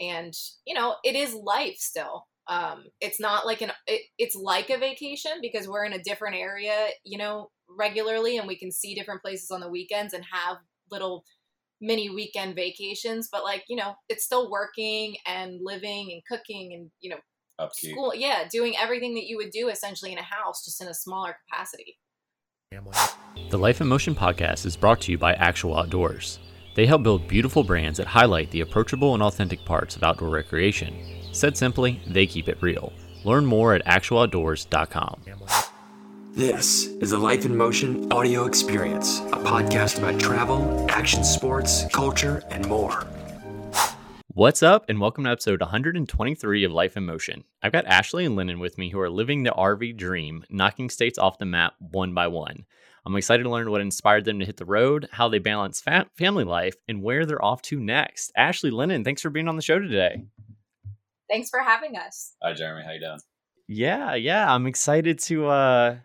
and you know, it is life still. Um, it's not like an it, it's like a vacation because we're in a different area, you know, regularly, and we can see different places on the weekends and have little mini weekend vacations. But like you know, it's still working and living and cooking and you know, Upkeep. school. Yeah, doing everything that you would do essentially in a house, just in a smaller capacity. The Life in Motion podcast is brought to you by Actual Outdoors. They help build beautiful brands that highlight the approachable and authentic parts of outdoor recreation. Said simply, they keep it real. Learn more at actualoutdoors.com. This is the Life in Motion audio experience, a podcast about travel, action sports, culture, and more. What's up, and welcome to episode 123 of Life in Motion. I've got Ashley and Lennon with me who are living the RV dream, knocking states off the map one by one. I'm excited to learn what inspired them to hit the road, how they balance fa- family life, and where they're off to next. Ashley, Lennon, thanks for being on the show today. Thanks for having us. Hi, Jeremy. How you doing? Yeah, yeah, I'm excited to uh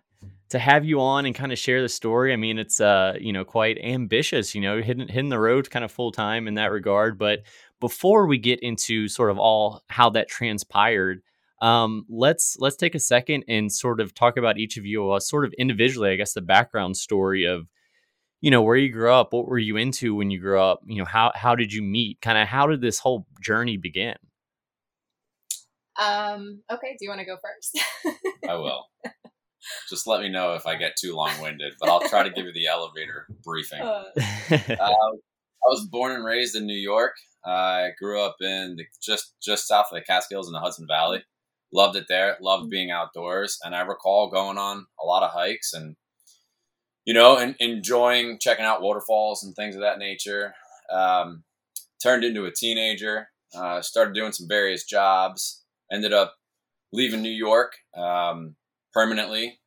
to have you on and kind of share the story. I mean, it's uh, you know, quite ambitious, you know, hitting hitting the road kind of full time in that regard, but before we get into sort of all how that transpired, um, let's let's take a second and sort of talk about each of you, uh, sort of individually. I guess the background story of, you know, where you grew up, what were you into when you grew up, you know, how how did you meet, kind of how did this whole journey begin? Um, okay, do you want to go first? I will. Just let me know if I get too long winded, but I'll try to give you the elevator briefing. Uh, Uh, I was born and raised in New York. I grew up in the, just just south of the Catskills in the Hudson Valley. Loved it there. Loved being outdoors, and I recall going on a lot of hikes and you know, and enjoying checking out waterfalls and things of that nature. Um, turned into a teenager. Uh, started doing some various jobs. Ended up leaving New York um, permanently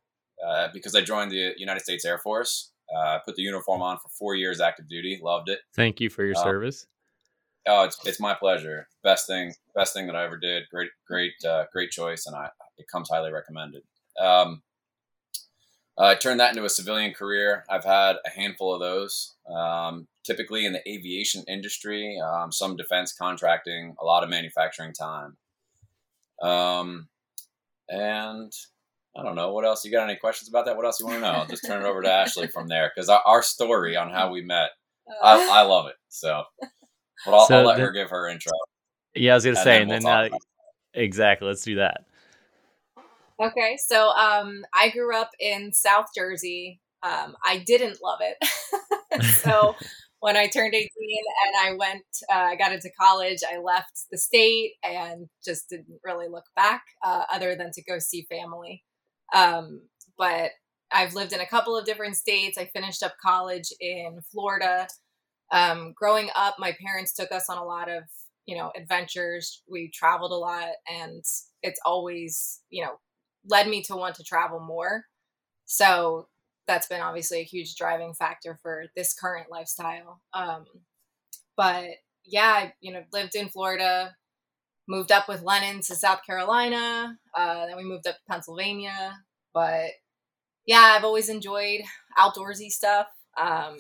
uh, because I joined the United States Air Force. Uh, put the uniform on for four years active duty. Loved it. Thank you for your Um, service. Oh, it's it's my pleasure. Best thing, best thing that I ever did. Great, great, uh, great choice, and I it comes highly recommended. Um, I turned that into a civilian career. I've had a handful of those. Um, typically in the aviation industry, um, some defense contracting, a lot of manufacturing time. Um, and I don't know what else. You got any questions about that? What else you want to know? I'll just turn it over to Ashley from there because our, our story on how we met, I, I love it. So, but I'll, So I'll let the- her give her intro. Yeah, I was gonna and say, then and we'll then uh, exactly, let's do that. Okay, so um, I grew up in South Jersey. Um, I didn't love it. so when I turned 18 and I went, uh, I got into college, I left the state and just didn't really look back uh, other than to go see family. Um, but I've lived in a couple of different states. I finished up college in Florida. Um, growing up, my parents took us on a lot of, you know, adventures. We traveled a lot and it's always, you know, led me to want to travel more. So that's been obviously a huge driving factor for this current lifestyle. Um, but yeah, I, you know, lived in Florida, moved up with Lennon to South Carolina. Uh, then we moved up to Pennsylvania. But yeah, I've always enjoyed outdoorsy stuff. Um,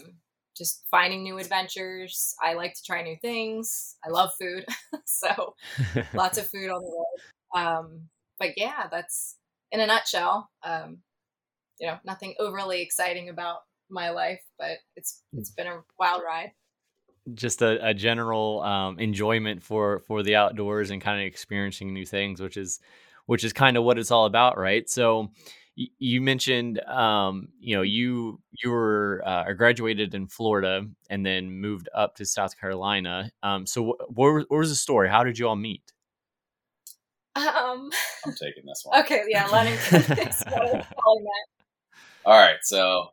just finding new adventures. I like to try new things. I love food. so lots of food on the road. Um, but yeah, that's in a nutshell. Um, you know, nothing overly exciting about my life, but it's it's been a wild ride. Just a, a general um, enjoyment for for the outdoors and kind of experiencing new things, which is which is kind of what it's all about, right? So you mentioned um, you know you you were uh, graduated in Florida and then moved up to South Carolina. Um, so wh- what, was- what was the story? How did you all meet? Um, I'm taking this one. okay, yeah, Lennon can explain all that. All right, so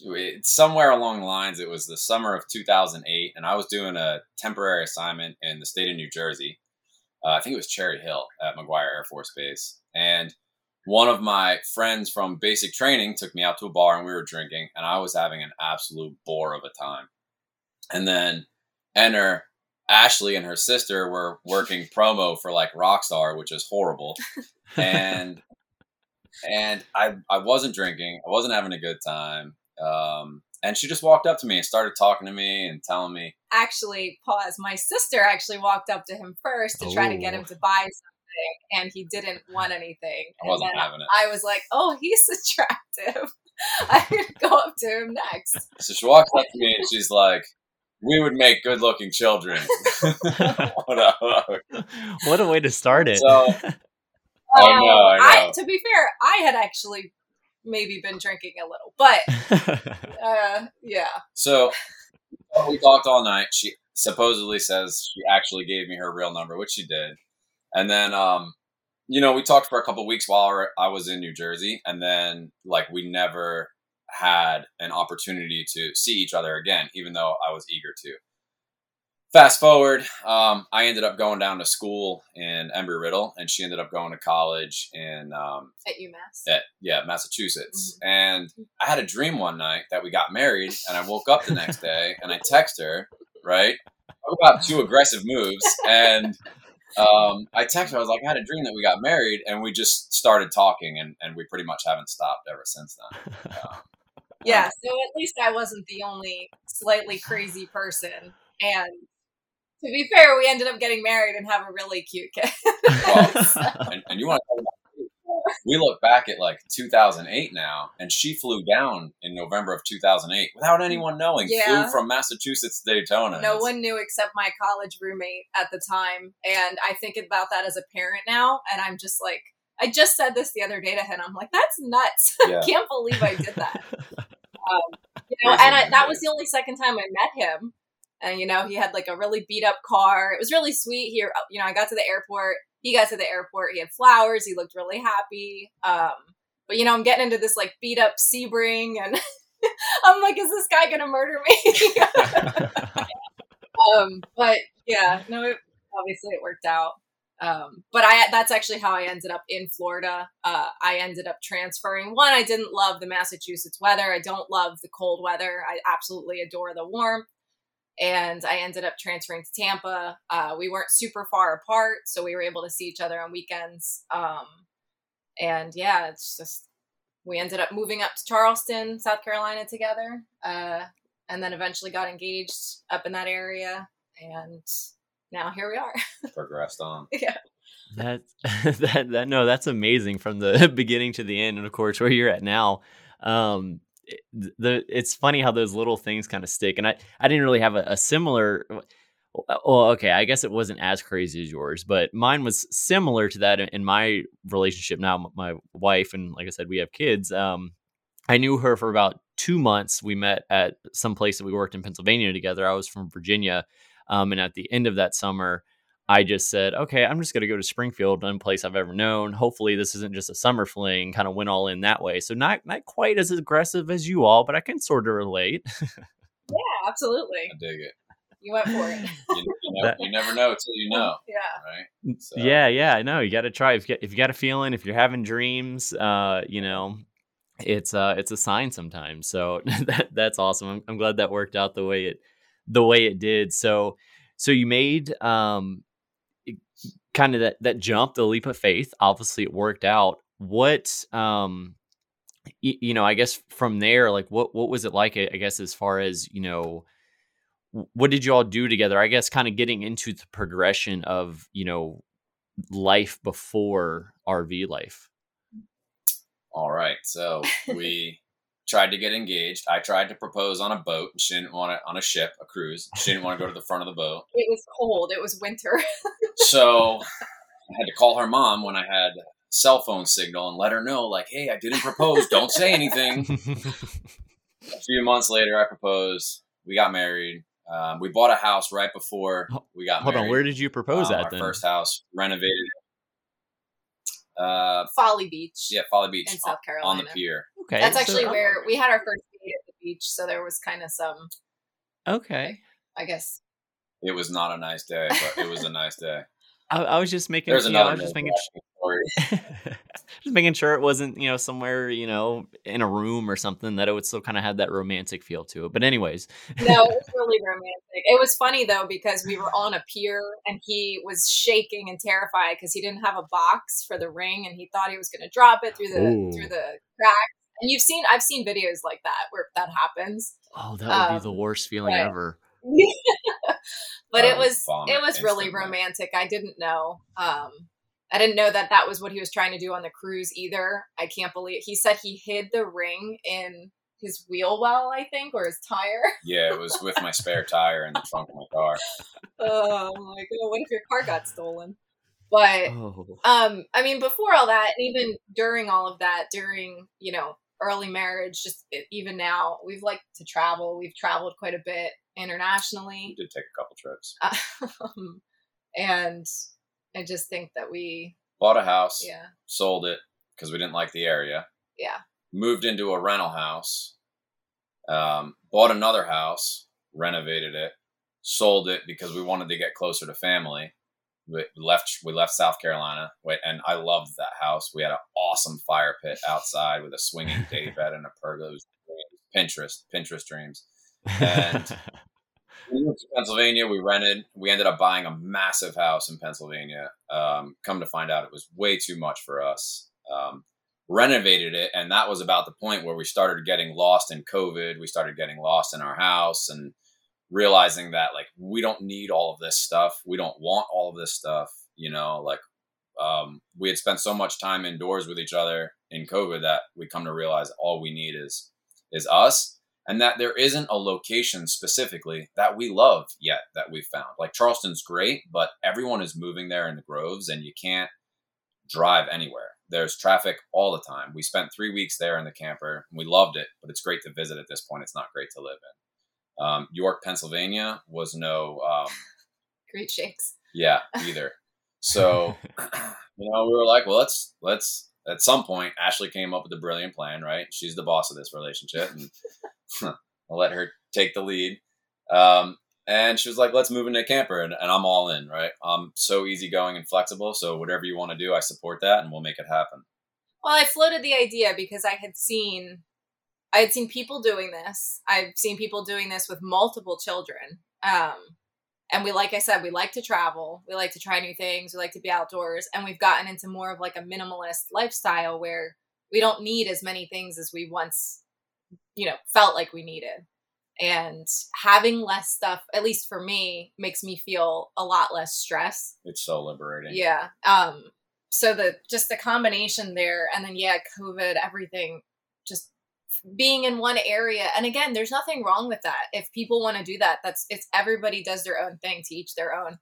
it, somewhere along the lines, it was the summer of 2008, and I was doing a temporary assignment in the state of New Jersey. Uh, I think it was Cherry Hill at McGuire Air Force Base, and one of my friends from basic training took me out to a bar and we were drinking, and I was having an absolute bore of a time. And then enter Ashley and her sister were working promo for like Rockstar, which is horrible, and and I I wasn't drinking, I wasn't having a good time. Um, and she just walked up to me and started talking to me and telling me Actually, pause. My sister actually walked up to him first to try to get Oh. him to buy something, and he didn't want anything. I wasn't then having it. I was like, "Oh, he's attractive." I would go up to him next. So she walks up to me and she's like, "We would make good-looking children." What up? what a way to start it. So- I know, Um, I know. to be fair, I had actually maybe been drinking a little, but uh, yeah. So we talked all night. She supposedly says she actually gave me her real number, which she did. And then, um, you know, we talked for a couple weeks while I was in New Jersey, and then like we never had an opportunity to see each other again, even though I was eager to. Fast forward, um, I ended up going down to school in Embry Riddle, and she ended up going to college in um, At UMass. at yeah Massachusetts, and I had a dream one night that we got married, and I woke up the next day and I text her right talk about two aggressive moves, and um, I texted her. I was like, I had a dream that we got married, and we just started talking, and, and we pretty much haven't stopped ever since then. Um, Yeah, so at least I wasn't the only slightly crazy person. And to be fair, we ended up getting married and have a really cute kid. and, and you want to talk about we look back at like 2008 now, and she flew down in November of 2008 without mm. anyone knowing. Yeah. Flew from Massachusetts to Daytona. no one knew except my college roommate at the time. And I think about that as a parent now. And I'm just like, I just said this the other day to him. I'm like, that's nuts. Yeah. I can't believe I did that. Um, you know, and I, that was the only second time I met him. And you know, he had like a really beat up car. It was really sweet. Here, you know, I got to the airport. He got to the airport. He had flowers. He looked really happy. Um, but you know, I'm getting into this like beat up Sebring, and I'm like, is this guy gonna murder me? um, but yeah, no, it, obviously it worked out. Um, but I that's actually how I ended up in Florida. Uh, I ended up transferring. One, I didn't love the Massachusetts weather. I don't love the cold weather. I absolutely adore the warmth. And I ended up transferring to Tampa. Uh, we weren't super far apart, so we were able to see each other on weekends. Um, and yeah, it's just we ended up moving up to Charleston, South Carolina together. Uh, and then eventually got engaged up in that area. And now here we are. progressed on. Yeah. That that that no, that's amazing from the beginning to the end, and of course where you're at now. Um, the it's funny how those little things kind of stick, and I I didn't really have a, a similar. Well, okay, I guess it wasn't as crazy as yours, but mine was similar to that in, in my relationship now. My wife and like I said, we have kids. Um, I knew her for about two months. We met at some place that we worked in Pennsylvania together. I was from Virginia, um, and at the end of that summer, I just said, okay, I'm just going to go to Springfield, one place I've ever known. Hopefully, this isn't just a summer fling. Kind of went all in that way. So not not quite as aggressive as you all, but I can sort of relate. Yeah, absolutely. I dig it. You went for it. You, you, never, you never know until you know, yeah. right? So, Yeah, yeah, I know. You got to try. If you, got, if you got a feeling, if you're having dreams, uh, you know, it's uh, it's a sign sometimes. So that that's awesome. I'm, I'm glad that worked out the way it the way it did. So so you made um kind of that that jump, the leap of faith. Obviously, it worked out. What um y- you know, I guess from there, like what what was it like? I I guess as far as you know what did you all do together i guess kind of getting into the progression of you know life before rv life All right. So we tried to get engaged. I tried to propose on a boat. She didn't want it on a ship, a cruise. She didn't want to go to the front of the boat. It was cold. It was winter. So I had to call her mom when I had cell phone signal and let her know, like, hey, I didn't propose. Don't say anything. a few months later, I proposed. We got married. Um, we bought a house right before we got married. hold married. on where did you propose Um, at Our then first house, renovated. Uh, Folly Beach yeah, Folly Beach in on, South on the pier. Okay That's so- actually where we had our first date at the beach, so there was kind of some, okay I guess. It was not a nice day, but it was a nice day. I, I was just making There's you know, I another was just making nerve-wracking just making sure it wasn't you know somewhere you know in a room or something that it would still kind of have that romantic feel to it but anyways No, it was really romantic. It was funny though because we were on a pier and he was shaking and terrified because he didn't have a box for the ring and he thought he was going to drop it through the Ooh. through the crack. And you've seen I've seen videos like that where that happens. Oh, that would um, be the um, worst feeling right. ever. but it was it was really romantic. I didn't know. Um, I didn't know that that was what he was trying to do on the cruise either. I can't believe he said he hid the ring in his wheel well, I think, or his tire. Yeah, it was with my spare tire in the trunk of my car. Oh my god! What if your car got stolen? But oh. um, I mean, before all that, and even during all of that, during you know early marriage, just even now, we've liked to travel. We've traveled quite a bit internationally. We did take a couple trips, um, and I just think that we bought a house, yeah, sold it because we didn't like the area, yeah, moved into a rental house, um, bought another house, renovated it, sold it because we wanted to get closer to family. We left we left South Carolina, and I loved that house. We had an awesome fire pit outside with a swinging day bed and a pergola. It was Pinterest, Pinterest dreams. And we moved to Pennsylvania. We rented. We ended up buying a massive house in Pennsylvania. Um, come to find out, it was way too much for us. Um, renovated it and that was about the point where we started getting lost in covid we started getting lost in our house and realizing that like we don't need all of this stuff we don't want all of this stuff you know like um, we had spent so much time indoors with each other in covid that we come to realize all we need is is us and that there isn't a location specifically that we love yet that we've found like charleston's great but everyone is moving there in the groves and you can't drive anywhere there's traffic all the time. We spent three weeks there in the camper. And we loved it, but it's great to visit at this point. It's not great to live in. Um, York, Pennsylvania was no um, great shakes. Yeah, either. So, you know, we were like, well, let's let's. At some point, Ashley came up with a brilliant plan. Right, she's the boss of this relationship, and I'll let her take the lead. Um, and she was like, let's move into a camper. And, and I'm all in, right? I'm so easygoing and flexible. So whatever you want to do, I support that and we'll make it happen. Well, I floated the idea because I had seen I had seen people doing this. I've seen people doing this with multiple children. Um, and we, like I said, we like to travel. We like to try new things. We like to be outdoors. And we've gotten into more of like a minimalist lifestyle where we don't need as many things as we once, you know, felt like we needed and having less stuff at least for me makes me feel a lot less stress it's so liberating yeah um so the just the combination there and then yeah covid everything being in one area and again there's nothing wrong with that. If people want to do that that's it's everybody does their own thing to each their own.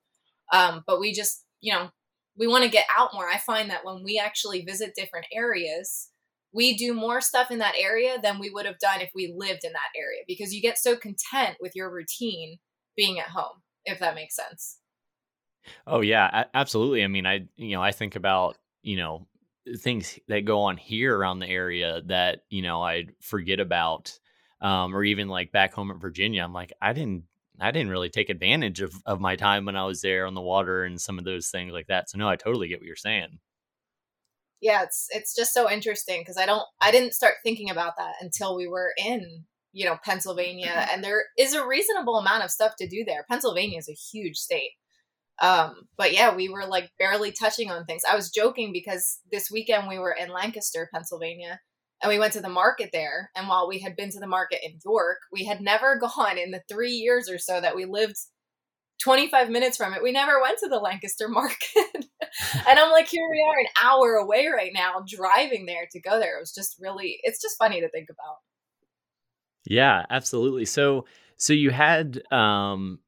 Um but we just you know we want to get out more. I find that when we actually visit different areas we do more stuff in that area than we would have done if we lived in that area because you get so content with your routine being at home if that makes sense. Oh yeah absolutely. I mean i you know i think about you know things that go on here around the area that you know i forget about um, or even like back home in virginia i'm like i didn't i didn't really take advantage of, of my time when i was there on the water and some of those things like that so no i totally get what you're saying yeah, it's it's just so interesting because I don't I didn't start thinking about that until we were in you know Pennsylvania, and there is a reasonable amount of stuff to do there. Pennsylvania is a huge state. Um, but yeah, we were like barely touching on things. I was joking because this weekend we were in Lancaster, Pennsylvania, and we went to the market there. And while we had been to the market in York, we had never gone in the three years or so that we lived 25 minutes from it. We never went to the Lancaster market. and I'm like, here we are an hour away right now, driving there to go there. It was just really, it's just funny to think about. Yeah, absolutely. So, so you had, um,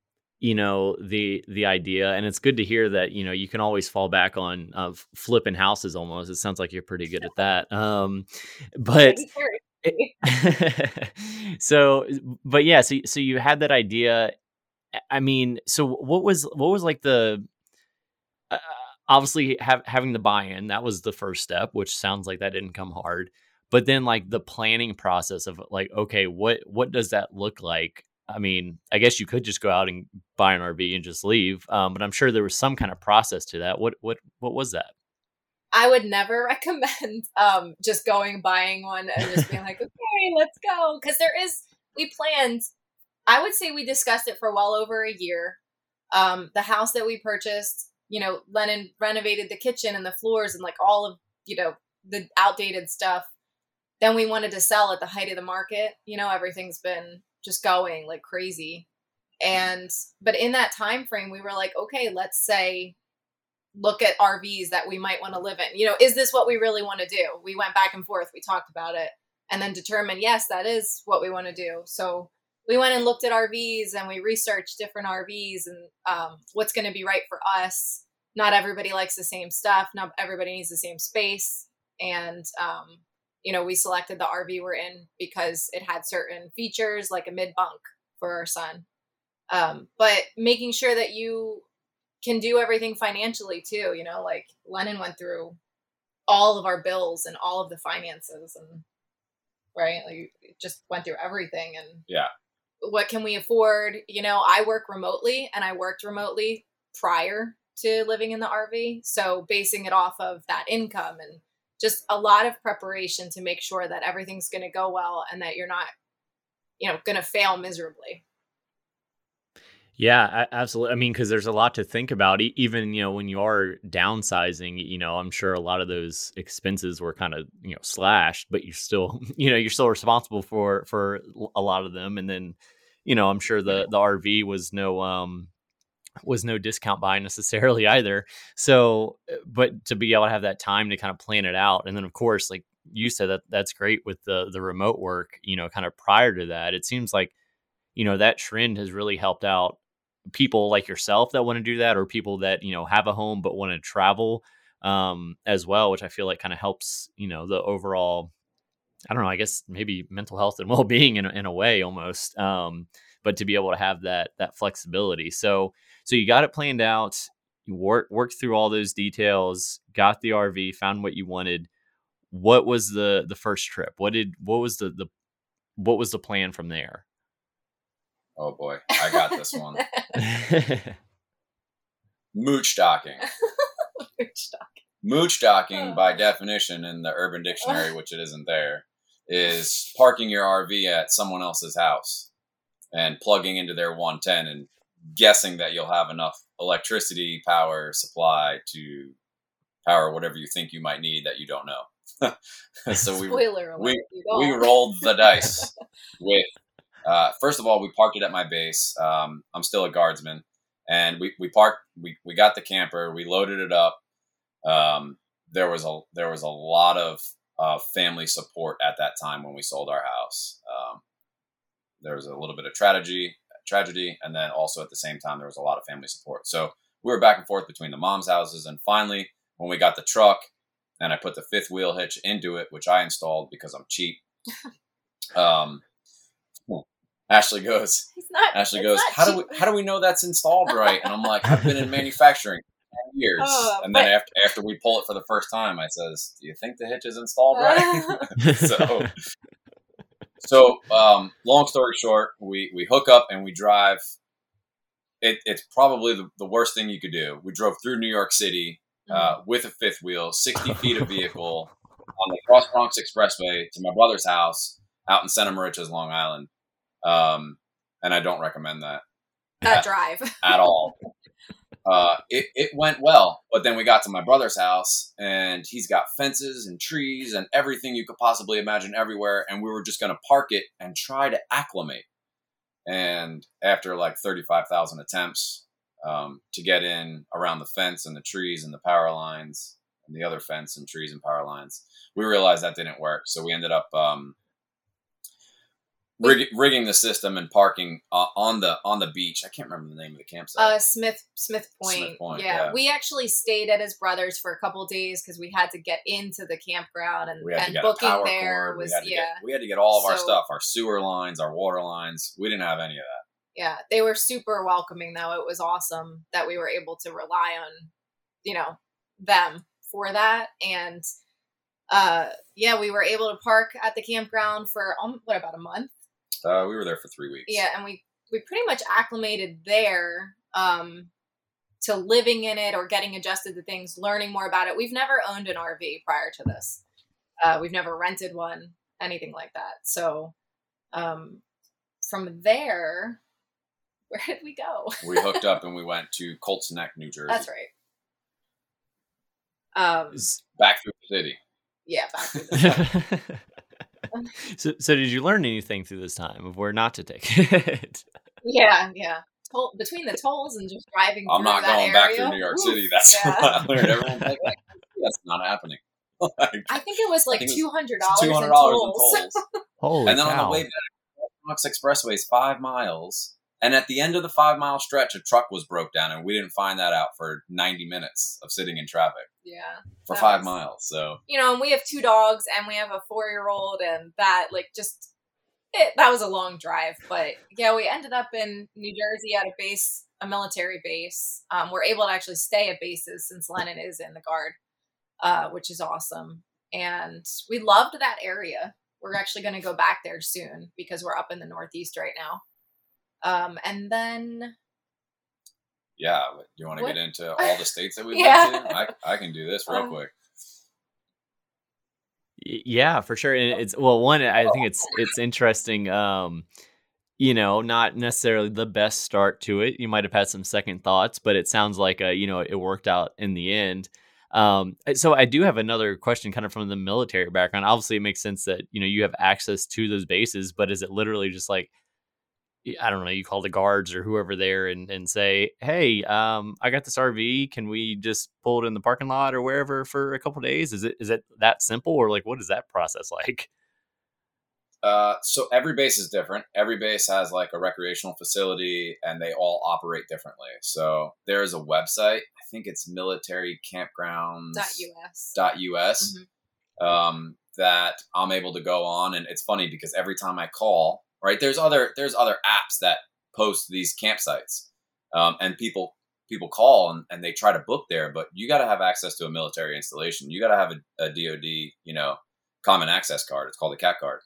you know the the idea and it's good to hear that you know you can always fall back on uh, flipping houses almost it sounds like you're pretty good at that um but so but yeah so so you had that idea I mean, so what was what was like the uh, obviously have, having the buy-in that was the first step, which sounds like that didn't come hard. But then like the planning process of like, okay, what what does that look like? I mean, I guess you could just go out and buy an RV and just leave, um, but I'm sure there was some kind of process to that. What what what was that? I would never recommend um, just going buying one and just being like, okay, let's go, because there is we planned I would say we discussed it for well over a year. Um, the house that we purchased, you know, Lennon renovated the kitchen and the floors and like all of, you know, the outdated stuff. then we wanted to sell at the height of the market. You know, everything's been just going like crazy. And but in that time frame, we were like, okay, let's say look at RVs that we might want to live in. You know, is this what we really want to do? We went back and forth, we talked about it, and then determined, yes, that is what we want to do. So we went and looked at RVs and we researched different RVs and um, what's going to be right for us. Not everybody likes the same stuff. Not everybody needs the same space. And, um, you know, we selected the RV we're in because it had certain features like a mid bunk for our son. Um, but making sure that you can do everything financially too, you know, like Lennon went through all of our bills and all of the finances and right like just went through everything and yeah what can we afford you know i work remotely and i worked remotely prior to living in the rv so basing it off of that income and just a lot of preparation to make sure that everything's going to go well and that you're not you know going to fail miserably yeah, absolutely. I mean, because there's a lot to think about. Even you know, when you are downsizing, you know, I'm sure a lot of those expenses were kind of you know slashed, but you're still, you know, you're still responsible for for a lot of them. And then, you know, I'm sure the the RV was no um was no discount buy necessarily either. So, uh, but to be able to have that time to kind of plan it out, and then of course, like you said, that that's great with the the remote work. You know, kind of prior to that, it seems like you know that trend has really helped out people like yourself that want to do that or people that you know have a home but want to travel um, as well which i feel like kind of helps you know the overall i don't know i guess maybe mental health and well-being in, in a way almost um, but to be able to have that that flexibility so so you got it planned out you work worked through all those details got the rv found what you wanted what was the the first trip what did what was the the what was the plan from there Oh boy, I got this one. Mooch docking. Mooch docking. Mooch docking, by definition, in the Urban Dictionary, which it isn't there, is parking your RV at someone else's house and plugging into their 110 and guessing that you'll have enough electricity power supply to power whatever you think you might need that you don't know. so we Spoiler we, we rolled the dice with uh, first of all, we parked it at my base. Um, I'm still a guardsman, and we we parked. We we got the camper. We loaded it up. Um, there was a there was a lot of uh, family support at that time when we sold our house. Um, there was a little bit of tragedy, tragedy, and then also at the same time there was a lot of family support. So we were back and forth between the mom's houses, and finally, when we got the truck, and I put the fifth wheel hitch into it, which I installed because I'm cheap. Um, Ashley goes. Not, Ashley goes. How cheap. do we how do we know that's installed right? And I'm like, I've been in manufacturing years. Oh, and then after after we pull it for the first time, I says, Do you think the hitch is installed right? so so um, long story short, we we hook up and we drive. It, it's probably the, the worst thing you could do. We drove through New York City uh, mm-hmm. with a fifth wheel, 60 feet of vehicle on the Cross Bronx Expressway to my brother's house out in Center Moriches, Long Island. Um, and I don't recommend that. That at, drive at all. Uh, it, it went well, but then we got to my brother's house and he's got fences and trees and everything you could possibly imagine everywhere. And we were just going to park it and try to acclimate. And after like 35,000 attempts um, to get in around the fence and the trees and the power lines and the other fence and trees and power lines, we realized that didn't work. So we ended up um, rig, rigging the system and parking uh, on the on the beach. I can't remember the name of the campsite. Uh, Smith Smith Point. Smith Point yeah. yeah. we actually stayed at his brother's for a couple days because we had to get into the campground and, and booking there was we yeah. Get, we had to get all of so, our stuff, our sewer lines, our water lines. We didn't have any of that. Yeah, they were super welcoming though. It was awesome that we were able to rely on, you know, them for that and uh yeah we were able to park at the campground for um, what about a month uh, we were there for three weeks. Yeah, and we we pretty much acclimated there um, to living in it or getting adjusted to things, learning more about it. We've never owned an RV prior to this. Uh, we've never rented one, anything like that. So um, from there, where did we go? we hooked up and we went to Colts Neck, New Jersey. That's right. Um, back through the city. Yeah, back through the city. so, so did you learn anything through this time of where not to take it? yeah, yeah. Toll, between the tolls and just driving. I'm not going area, back through New York oof, City. That's yeah. what I learned. Everyone's like, that's not happening. like, I think it was like think it two hundred dollars two in hundred dollars in tolls. tolls. Holy and then on the way back, Bronx Expressway is five miles. And at the end of the five mile stretch, a truck was broke down, and we didn't find that out for 90 minutes of sitting in traffic yeah, for five was- miles. So you know, and we have two dogs, and we have a four-year-old, and that like just it, that was a long drive. But yeah, we ended up in New Jersey at a base, a military base. Um, we're able to actually stay at bases since Lennon is in the guard, uh, which is awesome. And we loved that area. We're actually going to go back there soon because we're up in the Northeast right now. Um, and then yeah, but you want to What? get into all the states that we've Yeah. been to? I, I can do this real Um, quick. Yeah, for sure. And it's well, one, I think it's it's interesting. Um, you know, not necessarily the best start to it. You might have had some second thoughts, but it sounds like uh, you know, it worked out in the end. Um, so I do have another question, kind of from the military background. Obviously, it makes sense that you know you have access to those bases, but is it literally just like I don't know, you call the guards or whoever there and, and say, Hey, um, I got this RV. Can we just pull it in the parking lot or wherever for a couple days? Is it is it that simple or like what is that process like? Uh, so every base is different. Every base has like a recreational facility, and they all operate differently. So there is a website. I think it's military campgrounds dot US. dot us um, that I'm able to go on, and it's funny because every time I call, right, there's other there's other apps that post these campsites, um, and people people call and, and they try to book there, but you got to have access to a military installation. You got to have a, a DoD, you know, common access card. It's called a CAC card.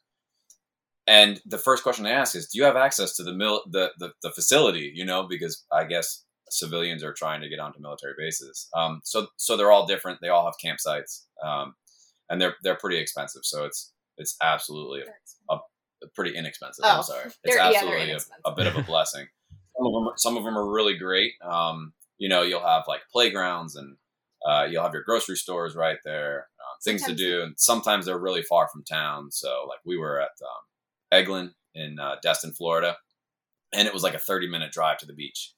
And the first question they ask is, "Do you have access to the mil- the, the the facility?" You know, because I guess civilians are trying to get onto military bases. Um, so so they're all different. They all have campsites, um, and they're they're pretty expensive. So it's it's absolutely pretty inexpensive. Oh, I'm sorry, it's they're- yeah, they're absolutely a, a bit of a blessing. some of them, are, some of them are really great. Um, you know, you'll have like playgrounds and uh, you'll have your grocery stores right there, um, things Sometimes- to do, and sometimes they're really far from town. So, like we were at um, Eglin in uh, Destin, Florida, and it was like a 30 minute drive to the beach.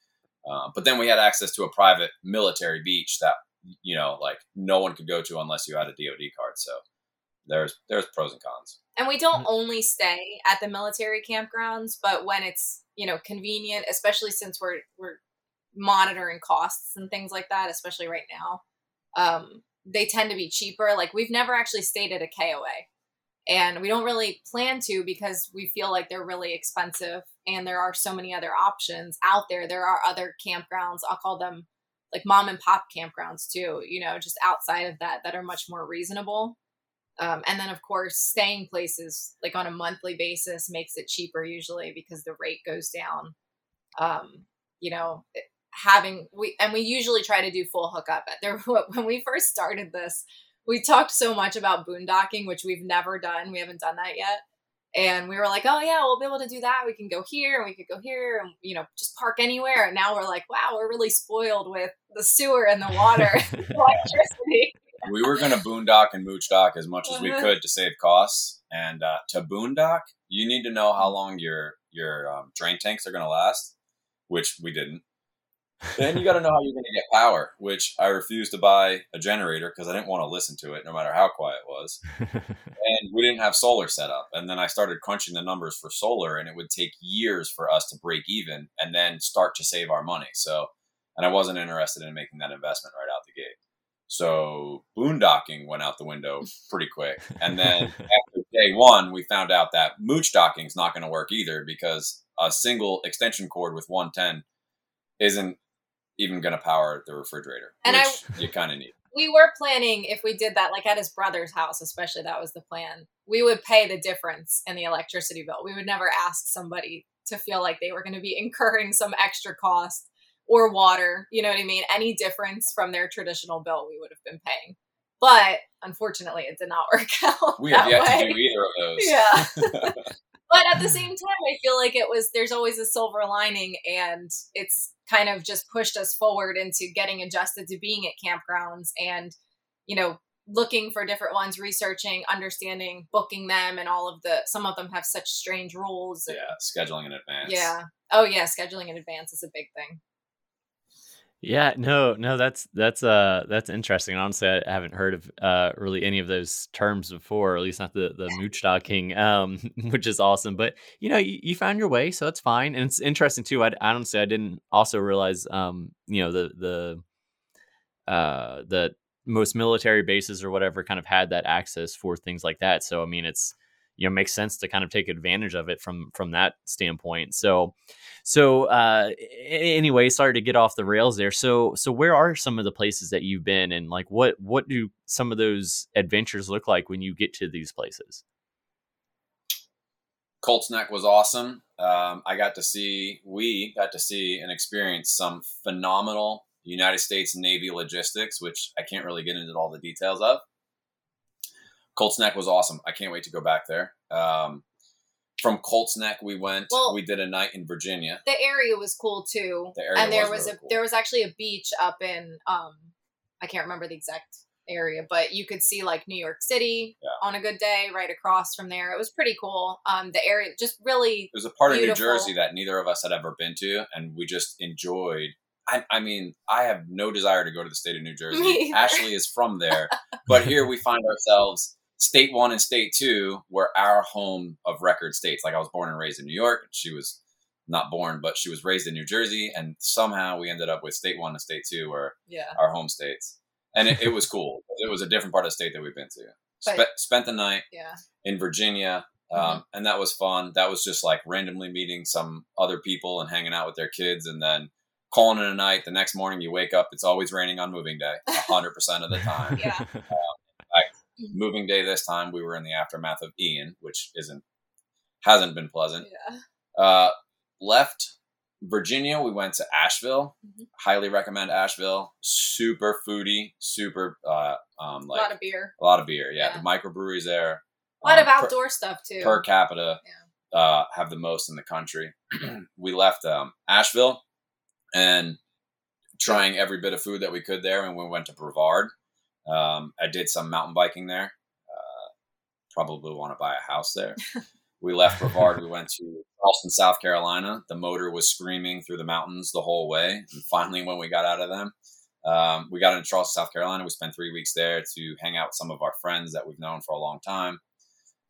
Uh, but then we had access to a private military beach that you know, like no one could go to unless you had a DoD card. So there's there's pros and cons. And we don't Mm-hmm. only stay at the military campgrounds, but when it's you know convenient, especially since we're we're monitoring costs and things like that, especially right now, um, they tend to be cheaper. Like we've never actually stayed at a KOA, and we don't really plan to because we feel like they're really expensive, and there are so many other options out there. There are other campgrounds. I'll call them like mom and pop campgrounds too. You know, just outside of that that are much more reasonable. Um, and then, of course, staying places like on a monthly basis makes it cheaper usually because the rate goes down. Um, you know, having we and we usually try to do full hookup. There, when we first started this, we talked so much about boondocking, which we've never done. We haven't done that yet. And we were like, oh yeah, we'll be able to do that. We can go here, and we could go here, and you know, just park anywhere. And now we're like, wow, we're really spoiled with the sewer and the water, electricity. We were going to boondock and mooch dock as much as we Uh-huh. could to save costs. And uh, to boondock, you need to know how long your your um, drain tanks are going to last, which we didn't. Then you got to know how you're going to get power, which I refused to buy a generator because I didn't want to listen to it, no matter how quiet it was. And we didn't have solar set up. And then I started crunching the numbers for solar, and it would take years for us to break even and then start to save our money. So, and I wasn't interested in making that investment right out the gate. So boondocking went out the window pretty quick. And then after day one, we found out that mooch docking is not going to work either because a single extension cord with 110 isn't even going to power the refrigerator, And I- which you kind of need. we were planning if we did that like at his brother's house especially that was the plan we would pay the difference in the electricity bill we would never ask somebody to feel like they were going to be incurring some extra cost or water you know what i mean any difference from their traditional bill we would have been paying but unfortunately it did not work out We have yet way. to do either of those. Yeah. but at the same time i feel like it was there's always a silver lining and it's kind of just pushed us forward into getting adjusted to being at campgrounds and you know looking for different ones, researching, understanding, booking them, and all of the. Some of them have such strange rules. and- Yeah, scheduling in advance. yeah. Oh yeah, scheduling in advance is a big thing. Yeah, no, no, that's that's uh that's interesting. Honestly, I haven't heard of uh really any of those terms before, at least not the the mooch docking, um, which is awesome. But you know, you, you found your way, so it's fine, and it's interesting too. I, I honestly I didn't also realize, um, you know, the the uh the most military bases or whatever kind of had that access for things like that. So I mean, it's you know makes sense to kind of take advantage of it from from that standpoint. So so uh anyway, sorry to get off the rails there. So so where are some of the places that you've been and like what what do some of those adventures look like when you get to these places? Colts Neck was awesome. Um, I got to see, we got to see and experience some phenomenal United States Navy logistics, which I can't really get into all the details of. Colts Neck was awesome. I can't wait to go back there. Um, from Colts Neck, we went. Well- we did a night in Virginia. The area was cool too. The area and there was was, really a cool. there was actually a beach up in um I can't remember the exact area, but you could see like New York City Yeah. on a good day right across from there. It was pretty cool. Um the area just really It was a part of New Jersey that neither of us had ever been to, and we just enjoyed. I, I mean, I have no desire to go to the state of New Jersey. Ashley is from there, but here we find ourselves state one and state two were our home of record states. Like I was born and raised in New York. She was not born, but she was raised in New Jersey, and somehow we ended up with state one and state two were yeah. our home states, and it, it was cool. It was a different part of the state that we've been to. But- Spe- spent the night Yeah. in Virginia. Um, Mhm. And that was fun. That was just like randomly meeting some other people and hanging out with their kids and then calling it a night. The next morning you wake up, it's always raining on moving day, 100% of the time. Yeah. Moving day this time, we were in the aftermath of Ian, which isn't, hasn't been pleasant. Yeah. Uh, left Virginia, we went to Asheville. Mhm. Highly recommend Asheville. Super foodie, super, uh, um, a lot of beer. a lot of beer. Yeah. Yeah. The microbreweries there. A lot um, of per- outdoor stuff too. per capita uh, have the most in the country. we left um, Asheville and trying every bit of food that we could there, and we went to Brevard. Um, I did some mountain biking there. Uh, probably want to buy a house there. we left Brevard. we went to Charleston, South Carolina. The motor was screaming through the mountains the whole way, and finally, when we got out of them. Um, we got into Charleston, South Carolina. We spent three weeks there to hang out with some of our friends that we've known for a long time.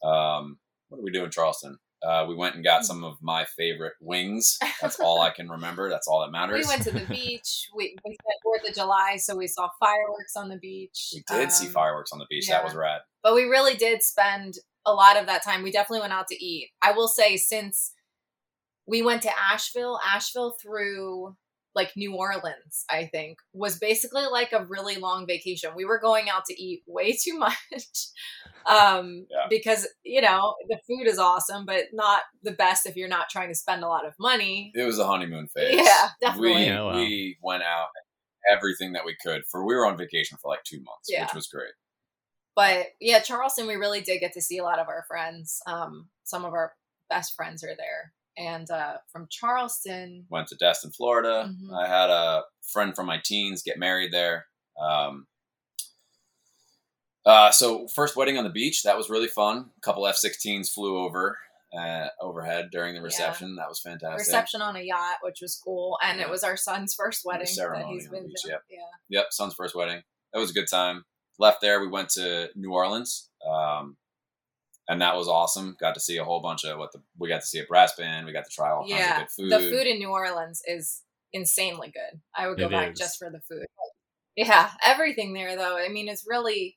Um, what did we do in Charleston? Uh, we went and got some of my favorite wings. That's all I can remember. That's all that matters. We went to the beach. We, we spent Fourth of July, so we saw fireworks on the beach. We did see Um, fireworks on the beach. That was rad. but we really did spend a lot of that time. We definitely went out to eat. I will say, since we went to Asheville, Asheville through like New Orleans, I think, was basically like a really long vacation. We were going out to eat way too much. Um, Yeah. because you know the food is awesome, but not the best if you're not trying to spend a lot of money. It was a honeymoon phase. Yeah, definitely. We, Yeah, wow. we went out everything that we could for. We were on vacation for like two months, Yeah. which was great. But yeah, Charleston, we really did get to see a lot of our friends. Um, some of our best friends are there. And uh, from Charleston, Went to Destin, Florida. Mhm. I had a friend from my teens get married there. Um, uh, so first wedding on the beach, that was really fun. A couple F-16s flew over uh, overhead during the reception. That was fantastic. reception on a yacht, which was cool. And Yeah. it was our son's first wedding that ceremony he's the been beach, yep. Yeah. Yep, son's first wedding. That was a good time. Left there, we went to New Orleans, um, and that was awesome. Got to see a whole bunch of what the we got to see a brass band. We got to try all kinds Yeah. of good food. The food in New Orleans is insanely good. I would go It back is. just for the food. Yeah, everything there though. I mean, it's really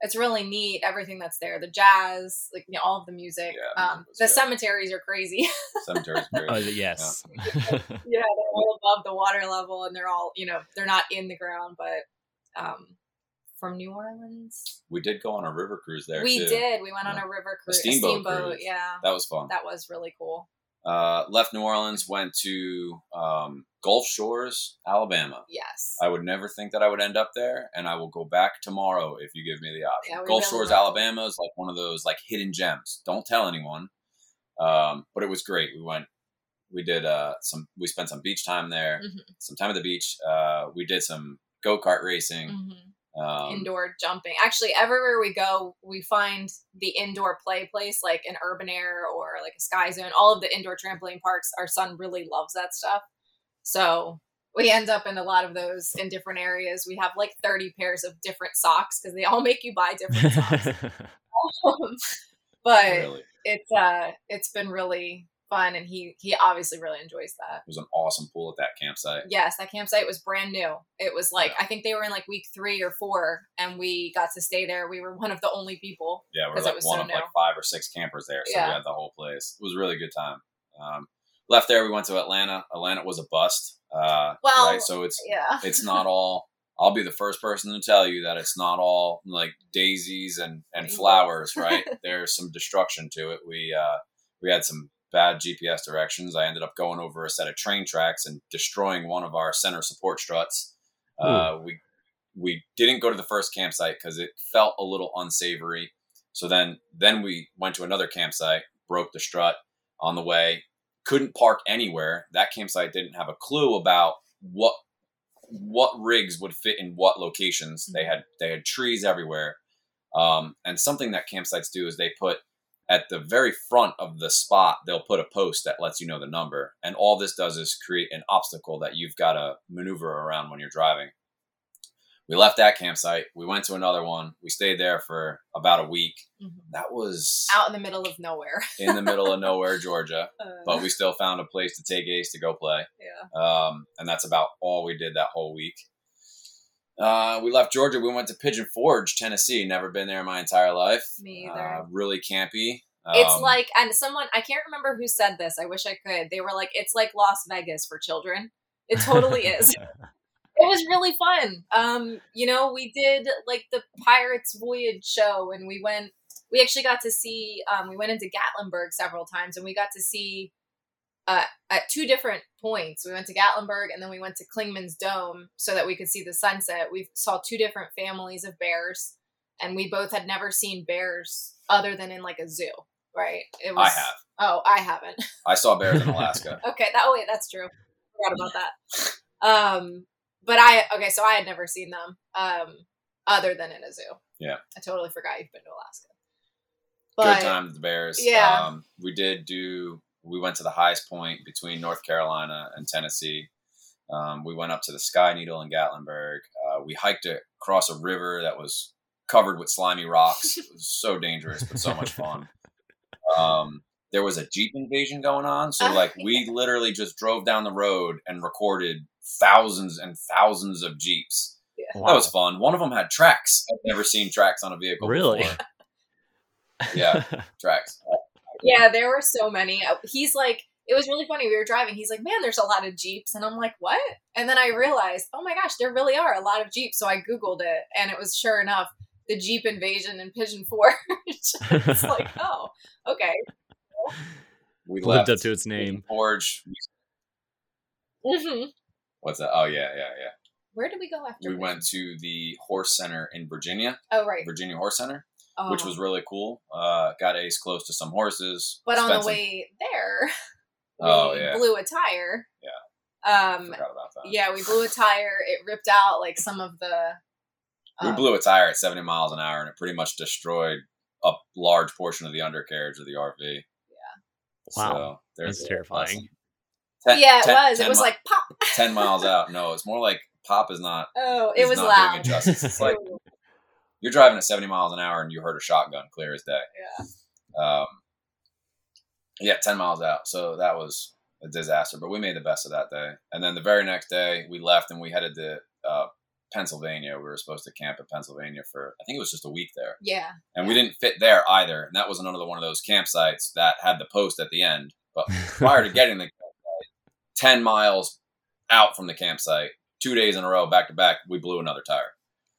it's really neat everything that's there. The jazz, like you know, all of the music. Yeah, um, the good. cemeteries are crazy. cemeteries, great. Oh, yes. yeah, they're all above the water level and they're all, you know, they're not in the ground, but um from New Orleans. we did go on a river cruise there we too. did. We went on a river A cruise. steamboat cruise. yeah. That was fun. That was really cool. Uh, left New Orleans, went to um, Gulf Shores, Alabama. Yes. I would never think that I would end up there, and I will go back tomorrow if you give me the option. Yeah, Gulf really Shores, love. Alabama is like one of those like hidden gems. Don't tell anyone. Um, but it was great. We went, we did uh, some, we spent some beach time there, Mhm. some time at the beach. Uh, we did some go kart racing. Mhm. Um, indoor jumping. Actually, everywhere we go, we find the indoor play place, like an Urban Air or like a Sky Zone. All of the indoor trampoline parks. Our son really loves that stuff, so we end up in a lot of those in different areas. We have like thirty pairs of different socks because they all make you buy different socks. Um, but really. it's uh, it's been really fun, and he he obviously really enjoys that. It was an awesome pool at that campsite. Yes, that campsite was brand new. It was like I think they were in like week three or four, and we got to stay there. We were one of the only people. Yeah, we we're like one so of new. like five or six campers there, so Yeah. we had the whole place. It was a really good time. Um, left there, we went to Atlanta. Atlanta was a bust. Uh, Well, right? so it's Yeah, it's not all. I'll be the first person to tell you that it's not all like daisies and and flowers. Right? There's some destruction to it. We uh, we had some bad GPS directions. I ended up going over a set of train tracks and destroying one of our center support struts. Uh, we we didn't go to the first campsite because it felt a little unsavory. So then then we went to another campsite, broke the strut on the way, couldn't park anywhere. That campsite didn't have a clue about what what rigs would fit in what locations. They had they had trees everywhere. Um, and something that campsites do is they put at the very front of the spot, they'll put a post that lets you know the number. And all this does is create an obstacle that you've got to maneuver around when you're driving. We left that campsite. We went to another one. We stayed there for about a week. Mhm. That was out in the middle of nowhere. in the middle of nowhere, Georgia. Uh, But we still found a place to take Ace to go play. yeah, Um, and that's about all we did that whole week. Uh, we left Georgia. We went to Pigeon Forge, Tennessee. Never been there in my entire life. Me either. Uh, really campy. it's Um, like, and someone I can't remember who said this. I wish I could. They were like, "It's like Las Vegas for children." It totally is. it was really fun. Um, you know, we did like the Pirates Voyage show, and we went. We actually got to see. Um, we went into Gatlinburg several times, and we got to see uh, at two different points. We went to Gatlinburg, and then we went to Clingmans Dome so that we could see the sunset. We saw two different families of bears, and we both had never seen bears other than in like a zoo. Right? It was. I have. Oh, I haven't. I saw bears in Alaska. Okay, that oh wait, that's true. Forgot about that. Um, but I okay, so I had never seen them um other than in a zoo. Yeah. I totally forgot you've been to Alaska. Good time with the Bears. Yeah. Um, we did do. We went to the highest point between North Carolina and Tennessee. Um, we went up to the Sky Needle in Gatlinburg. Uh, we hiked across a river that was covered with slimy rocks. it was so dangerous, but so much fun. Um, there was a Jeep invasion going on, so Oh, like we literally just drove down the road and recorded thousands and thousands of Jeeps. That was fun. One of them had tracks. I've never seen tracks on a vehicle. Really? before. Yeah. Tracks. Yeah, there were so many. Uh, He's like, it was really funny. We were driving. He's like, man, there's a lot of Jeeps. And I'm like, what? And then I realized, oh my gosh, there really are a lot of Jeeps. So I Googled it and it was sure enough the Jeep invasion in Pigeon Forge. it's like, oh, okay. We Lived up to its name. Forge. hmm What's that? Oh yeah, yeah, yeah. Where did we go after? We went to the horse center in Virginia, Oh, right. Virginia Horse Center, Oh. which was really cool. Uh, got Ace close to some horses. But on spent the some- way there, we Oh, yeah. blew a tire. Yeah. Um. about that. Yeah, we blew a tire. It ripped out like some of the. We um, blew a tire at 70 miles an hour, and it pretty much destroyed a large portion of the undercarriage of the RV. Yeah. Wow. So there's That's terrifying. Ten- Yeah, it ten- was. It was mi- like pop. 10 miles out. No, it's more like pop is not. Oh, it was not loud. doing it justice. It's like you're driving at 70 miles an hour and you heard a shotgun clear as day. yeah. Um, yeah, 10 miles out. So that was a disaster, but we made the best of that day. And then the very next day, we left and we headed to uh, Pennsylvania. We were supposed to camp in Pennsylvania for, I think it was just a week there. Yeah. And we didn't fit there either. And that was another one of those campsites that had the post at the end. But prior to getting the campsite, 10 miles out from the campsite, two days in a row, back to back, we blew another tire.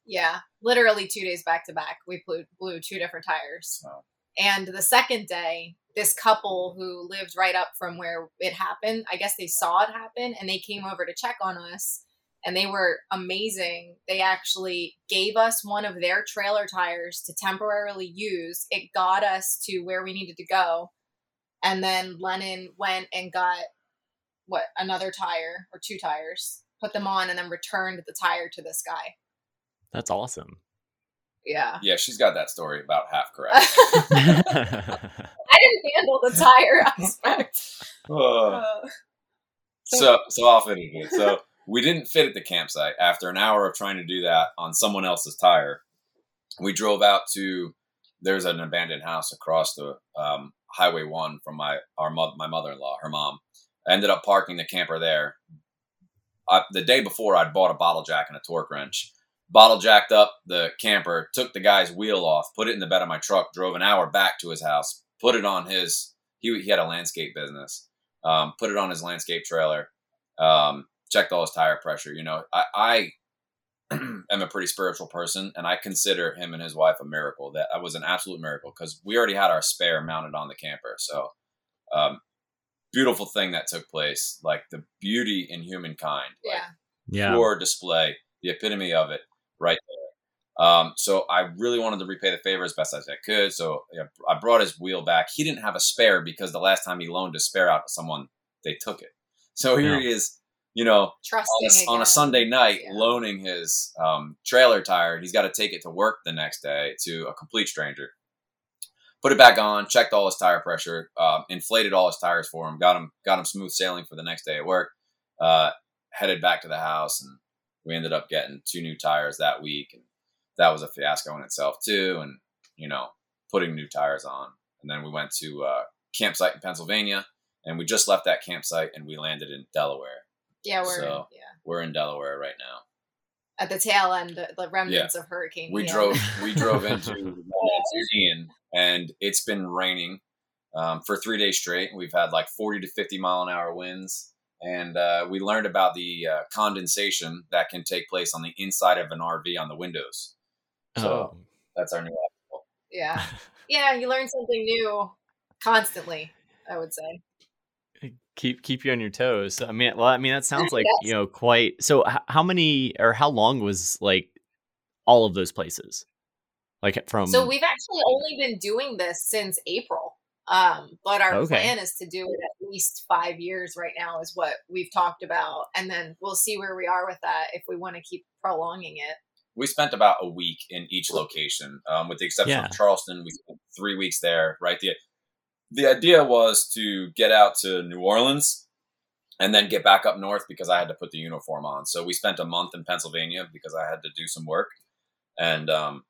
Yeah. Literally two days back to back, we blew, blew two different tires. So, And the second day, this couple who lived right up from where it happened, I guess they saw it happen and they came over to check on us. And they were amazing. They actually gave us one of their trailer tires to temporarily use. It got us to where we needed to go. And then Lennon went and got what another tire or two tires, put them on, and then returned the tire to this guy. That's awesome. Yeah. Yeah, she's got that story about half correct. I didn't handle the tire aspect. Uh, so so I'll finish it. So we didn't fit at the campsite. After an hour of trying to do that on someone else's tire, we drove out to there's an abandoned house across the um, highway one from my our mo- my mother in law, her mom. I ended up parking the camper there. I, the day before, I'd bought a bottle jack and a torque wrench. Bottle jacked up the camper, took the guy's wheel off, put it in the bed of my truck, drove an hour back to his house, put it on his. He, he had a landscape business. Um, put it on his landscape trailer. Um, checked all his tire pressure. You know, I, I am a pretty spiritual person, and I consider him and his wife a miracle. That was an absolute miracle because we already had our spare mounted on the camper. So, um, beautiful thing that took place. Like the beauty in humankind. Like, yeah. yeah. pure display, the epitome of it, right there. Um, so I really wanted to repay the favor as best as I could. So yeah, I brought his wheel back. He didn't have a spare because the last time he loaned a spare out to someone, they took it. So here Yeah. he is, you know, Trusting on a, on a Sunday night, Yeah. loaning his um, trailer tire. He's got to take it to work the next day to a complete stranger. Put it back on, checked all his tire pressure, um, inflated all his tires for him, got him got him smooth sailing for the next day at work. Uh, headed back to the house, and we ended up getting two new tires that week, and that was a fiasco in itself too. And you know, putting new tires on, and then we went to uh, campsite in Pennsylvania, and we just left that campsite, and we landed in Delaware. Yeah, we're So- yeah We're in Delaware right now. at the tail end, the, the remnants of Hurricane. We Ian. drove we drove into Ian, and it's been raining um, for three days straight. We've had like forty to fifty mile an hour winds, and uh, we learned about the uh, condensation that can take place on the inside of an RV on the windows. So Oh. that's our new. article. Yeah, yeah. You learn something new constantly. I would say. keep keep you on your toes. I mean, well, I mean that sounds like you know quite. So, h- how many or how long was like all of those places? Like from So we've actually only been doing this since April. Um, but our Okay. plan is to do it at least five years right now is what we've talked about. And then we'll see where we are with that if we want to keep prolonging it. We spent about a week in each location, um, with the exception Yeah. of Charleston. We spent three weeks there. Right. the The idea was to get out to New Orleans and then get back up north because I had to put the uniform on. So we spent a month in Pennsylvania because I had to do some work, and um,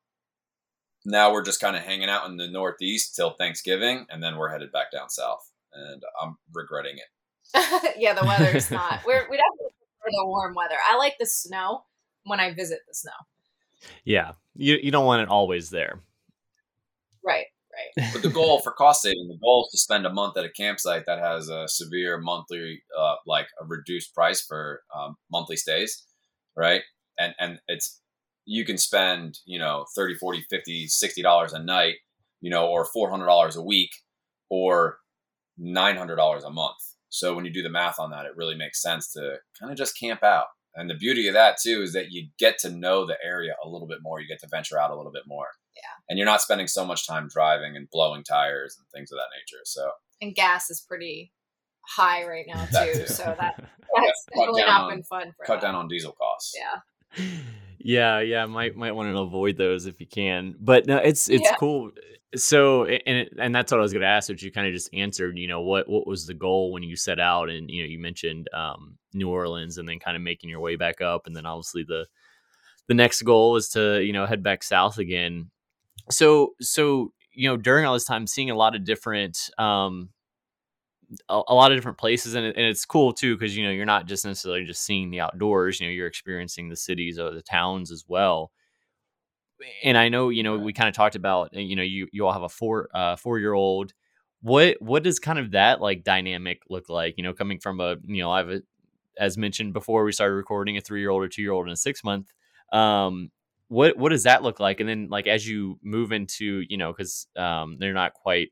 now we're just kind of hanging out in the Northeast till Thanksgiving, and then we're headed back down south. And I'm regretting it. yeah, the weather's not. We're we definitely prefer the warm weather. I like the snow when I visit the snow. yeah, you you don't want it always there. Right, right. But the goal for cost saving, the goal is to spend a month at a campsite that has a severe monthly, uh, like a reduced price for um, monthly stays, right? And and it's you can spend you know 30 40 50 60 dollars a night you know or 400 dollars a week or 900 dollars a month so when you do the math on that it really makes sense to kind of just camp out and the beauty of that too is that you get to know the area a little bit more you get to venture out a little bit more Yeah. and you're not spending so much time driving and blowing tires and things of that nature so And gas is pretty high right now That too. too. So that that's cut definitely not on- been fun for cut that. down on diesel costs Yeah. yeah, yeah, might might want to avoid those if you can. But no, it's it's Yeah. cool. So and and that's what I was going to ask, which you kind of just answered. You know, what what was the goal when you set out? And you know, you mentioned um, New Orleans, and then kind of making your way back up, and then obviously the the next goal is to you know head back south again. So so you know during all this time, seeing a lot of different um, a, a lot of different places and, and it's cool too because you know you're not just necessarily just seeing the outdoors you know you're experiencing the cities or the towns as well and i know you know we kind of talked about uh, you know you you all have a four uh four year old what what does kind of that like dynamic look like you know coming from a you know i've a, as mentioned before we started recording a three year old a two year old and a six month um what what does that look like and then like as you move into you know because um they're not quite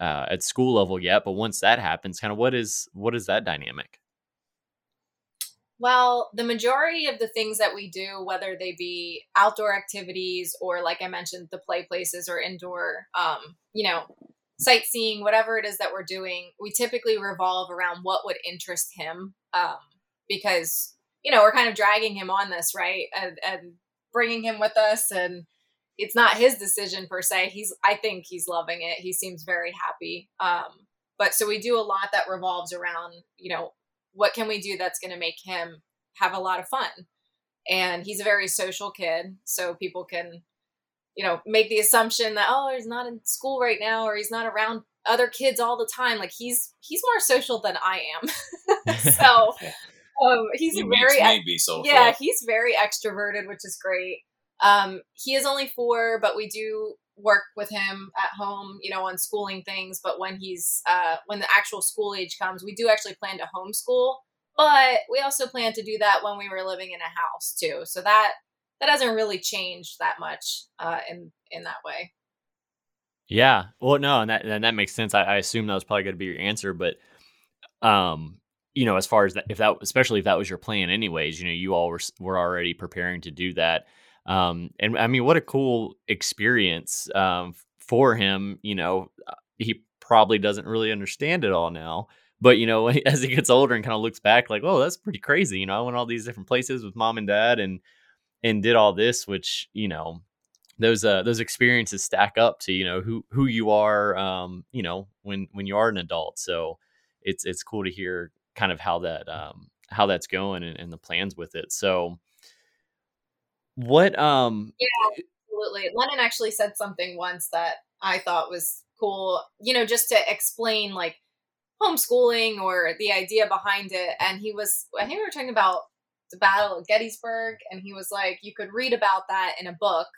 uh, at school level yet, but once that happens, kind of what is what is that dynamic? Well, the majority of the things that we do, whether they be outdoor activities or, like I mentioned, the play places or indoor, um, you know, sightseeing, whatever it is that we're doing, we typically revolve around what would interest him, um, because you know we're kind of dragging him on this, right? And, and bringing him with us and it's not his decision per se. He's I think he's loving it. He seems very happy. Um, but so we do a lot that revolves around, you know, what can we do that's going to make him have a lot of fun? And he's a very social kid, so people can you know, make the assumption that oh, he's not in school right now or he's not around other kids all the time. Like he's he's more social than I am. so um, he's He very makes me be social. yeah, he's very extroverted, which is great. Um, he is only four, but we do work with him at home, you know, on schooling things. But when he's uh, when the actual school age comes, we do actually plan to homeschool. But we also plan to do that when we were living in a house too. So that that hasn't really changed that much uh, in in that way. Yeah. Well, no, and that and that makes sense. I, I assume that was probably going to be your answer, but um, you know, as far as that, if that, especially if that was your plan, anyways, you know, you all were were already preparing to do that. Um, and I mean, what a cool experience um, for him. You know, uh, he probably doesn't really understand it all now, but you know, as he gets older and kind of looks back, like, oh, that's pretty crazy. You know, I went all these different places with mom and dad, and and did all this, which you know, those uh those experiences stack up to you know who who you are, um, you know, when when you are an adult. So it's it's cool to hear kind of how that um how that's going and, and the plans with it. So what um yeah absolutely. Lennon actually said something once that i thought was cool you know just to explain like homeschooling or the idea behind it and he was i think we were talking about the battle of gettysburg and he was like you could read about that in a book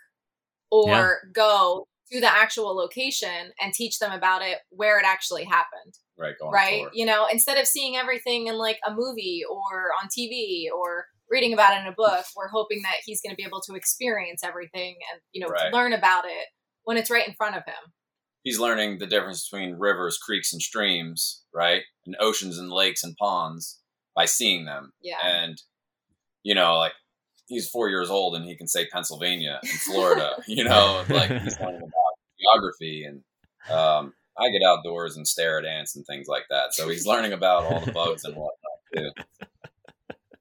or yeah. go to the actual location and teach them about it where it actually happened right right? you know instead of seeing everything in like a movie or on tv or reading about it in a book we're hoping that he's going to be able to experience everything and you know right. learn about it when it's right in front of him he's learning the difference between rivers creeks and streams right and oceans and lakes and ponds by seeing them yeah and you know like he's four years old and he can say pennsylvania and florida you know like he's learning about geography and um, I get outdoors and stare at ants and things like that. So he's learning about all the bugs and whatnot too.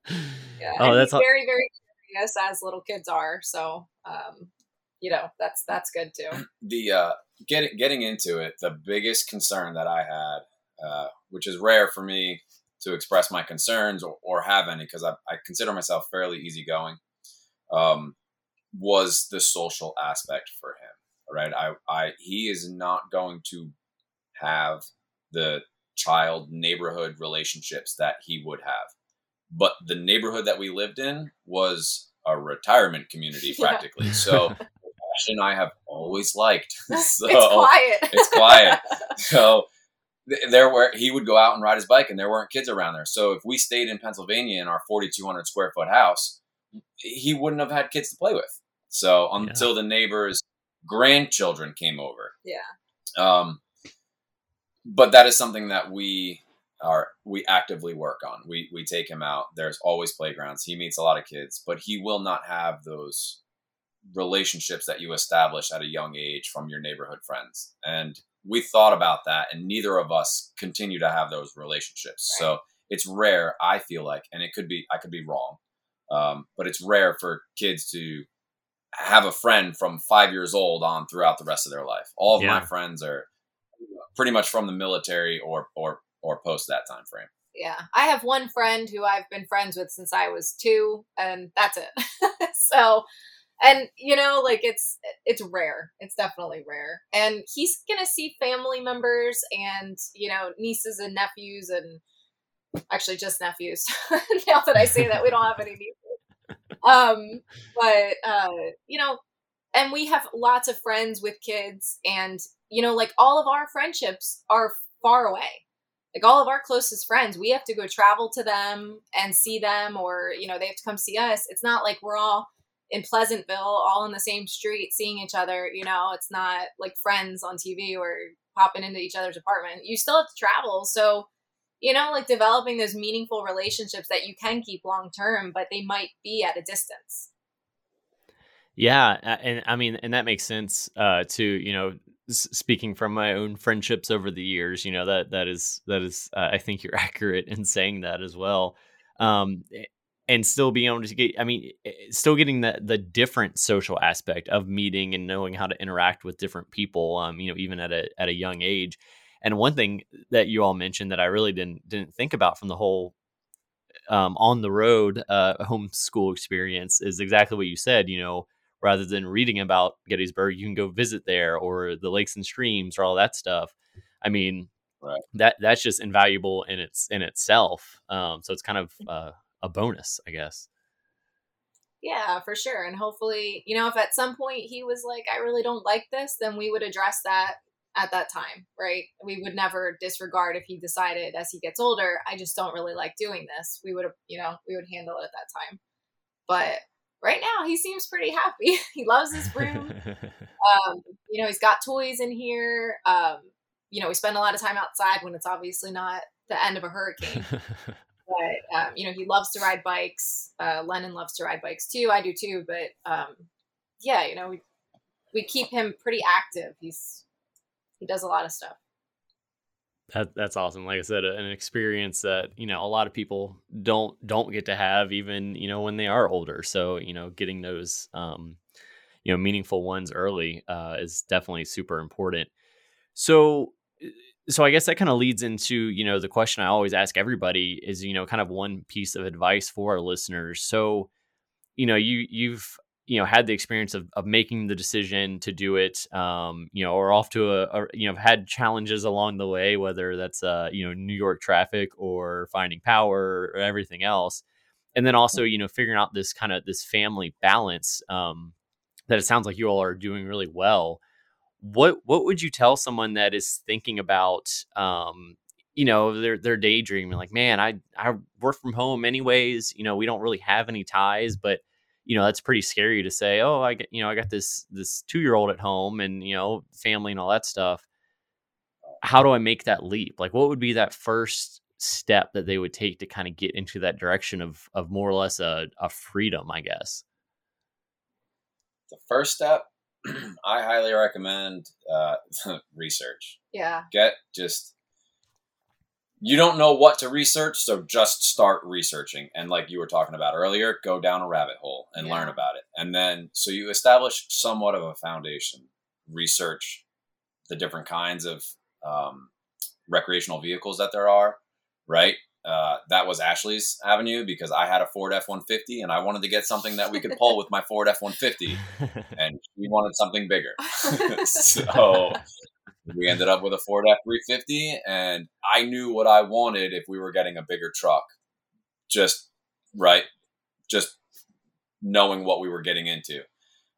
Yeah, oh, that's very very curious as little kids are. So um, you know that's that's good too. The uh, getting getting into it, the biggest concern that I had, uh, which is rare for me to express my concerns or, or have any, because I, I, consider myself fairly easygoing, um, was the social aspect for him. Right, I, I he is not going to have the child neighborhood relationships that he would have. But the neighborhood that we lived in was a retirement community practically. Yeah. So Ash and I have always liked. So it's quiet. it's quiet. So there were he would go out and ride his bike and there weren't kids around there. So if we stayed in Pennsylvania in our 4200 square foot house, he wouldn't have had kids to play with. So until yeah. the neighbors grandchildren came over. Yeah. Um but that is something that we are we actively work on. We we take him out. There's always playgrounds. He meets a lot of kids, but he will not have those relationships that you establish at a young age from your neighborhood friends. And we thought about that and neither of us continue to have those relationships. Right. So it's rare, I feel like, and it could be I could be wrong. Um, but it's rare for kids to have a friend from five years old on throughout the rest of their life. All of yeah. my friends are pretty much from the military or or or post that time frame. Yeah, I have one friend who I've been friends with since I was two, and that's it. so, and you know, like it's it's rare. It's definitely rare, and he's gonna see family members and you know nieces and nephews and actually just nephews. now that I say that, we don't have any nieces. Um, but uh, you know, and we have lots of friends with kids and you know like all of our friendships are far away like all of our closest friends we have to go travel to them and see them or you know they have to come see us. It's not like we're all in pleasantville all in the same street seeing each other you know? It's not like friends on tv or popping into each other's apartment. You still have to travel. So you know like developing those meaningful relationships that you can keep long term but they might be at a distance. Yeah, and I mean, and that makes sense uh, too. You know, speaking from my own friendships over the years, you know that that is that is uh, I think you're accurate in saying that as well. Um, and still being able to get i mean still getting the the different social aspect of meeting and knowing how to interact with different people um you know even at a at a young age and one thing that you all mentioned that i really didn't didn't think about from the whole um, on the road uh, homeschool experience is exactly what you said you know rather than reading about gettysburg you can go visit there or the lakes and streams or all that stuff i mean Right. that that's just invaluable in its in itself um, so it's kind of uh, a bonus, I guess. Yeah, for sure. And hopefully, you know, if at some point he was like, I really don't like this, then we would address that at that time, right? We would never disregard if he decided as he gets older, I just don't really like doing this. We would have, you know, we would handle it at that time. But right now, he seems pretty happy. he loves his room. um, you know, he's got toys in here. Um, you know, we spend a lot of time outside when it's obviously not the end of a hurricane but um, you know he loves to ride bikes uh, lennon loves to ride bikes too i do too but um, yeah you know we, we keep him pretty active he's he does a lot of stuff that, that's awesome like i said an experience that you know a lot of people don't don't get to have even you know when they are older so you know getting those um you know meaningful ones early uh is definitely super important so so I guess that kind of leads into, you know, the question I always ask everybody is, you know, kind of one piece of advice for our listeners. So, you know, you you've you know had the experience of, of making the decision to do it um you know or off to a, a you know had challenges along the way whether that's uh you know new york traffic or finding power or everything else. And then also you know figuring out this kind of this family balance um that it sounds like you all are doing really well. What what would you tell someone that is thinking about um you know they're they're daydreaming like man i i work from home anyways you know we don't really have any ties but you know that's pretty scary to say oh i get you know i got this this two year old at home and you know family and all that stuff how do i make that leap like what would be that first step that they would take to kind of get into that direction of of more or less a, a freedom i guess the first step I highly recommend uh, research. Yeah. Get just you don't know what to research, so just start researching. And like you were talking about earlier, go down a rabbit hole and Yeah. learn about it. And then so you establish somewhat of a foundation. Research the different kinds of um, recreational vehicles that there are. Right. Uh, that was Ashley's avenue because I had a Ford F one fifty and I wanted to get something that we could pull with my Ford F one fifty, and she wanted something bigger. so we ended up with a Ford F three fifty, and I knew what I wanted if we were getting a bigger truck. Just right, just knowing what we were getting into.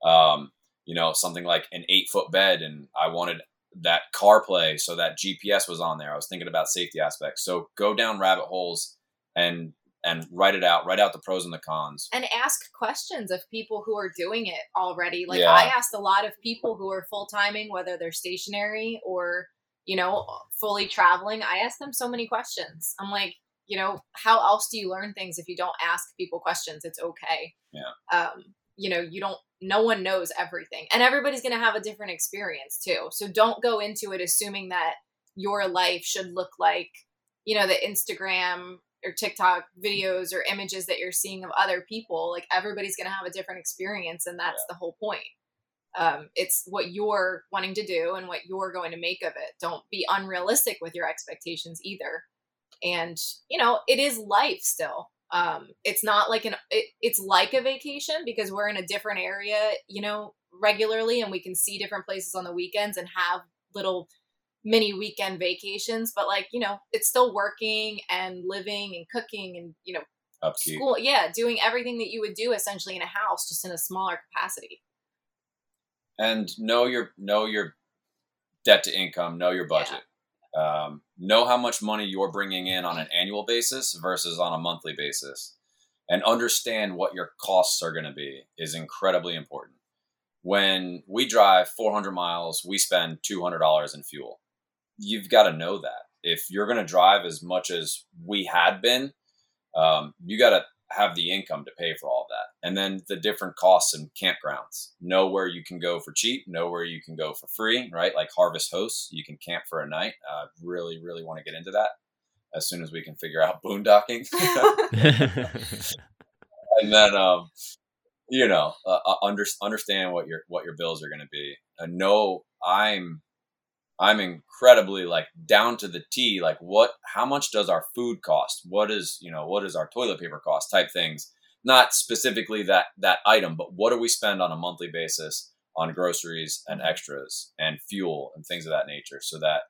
Um, you know, something like an eight foot bed, and I wanted that CarPlay so that GPS was on there. I was thinking about safety aspects. So go down rabbit holes and and write it out. Write out the pros and the cons. and ask questions of people who are doing it already. Like Yeah. I asked a lot of people who are full timing, whether they're stationary or you know fully traveling. I asked them so many questions. I'm like, you know, how else do you learn things if you don't ask people questions? It's okay. Yeah. Um, you know, you don't. No one knows everything, and everybody's going to have a different experience too. So don't go into it assuming that your life should look like you know the Instagram or TikTok videos or images that you're seeing of other people, like everybody's going to have a different experience, and that's the whole point. Um, it's what you're wanting to do and what you're going to make of it. Don't be unrealistic with your expectations either. And you know, it is life still. Um, it's not like an it, it's like a vacation because we're in a different area, you know, regularly, and we can see different places on the weekends and have little mini weekend vacations but like you know it's still working and living and cooking and you know Upkeep. school yeah doing everything that you would do essentially in a house just in a smaller capacity and know your know your debt to income, know your budget. Um, know how much money you're bringing in on an annual basis versus on a monthly basis, and understand what your costs are going to be is incredibly important. When we drive 400 miles, we spend $200 in fuel. You've got to know that. If you're going to drive as much as we had been, um, you got to have the income to pay for all that. And then the different costs and campgrounds. Know where you can go for cheap, know where you can go for free, right? Like Harvest Hosts, you can camp for a night. Uh, really, really want to get into that as soon as we can figure out boondocking. and then um, you know, uh, uh, under, understand what your what your bills are going to be, and know I'm I'm incredibly like down to the T. Like, what? How much does our food cost? What is you know what is our toilet paper cost? Type things. Not specifically that that item, but what do we spend on a monthly basis on groceries and extras and fuel and things of that nature? So that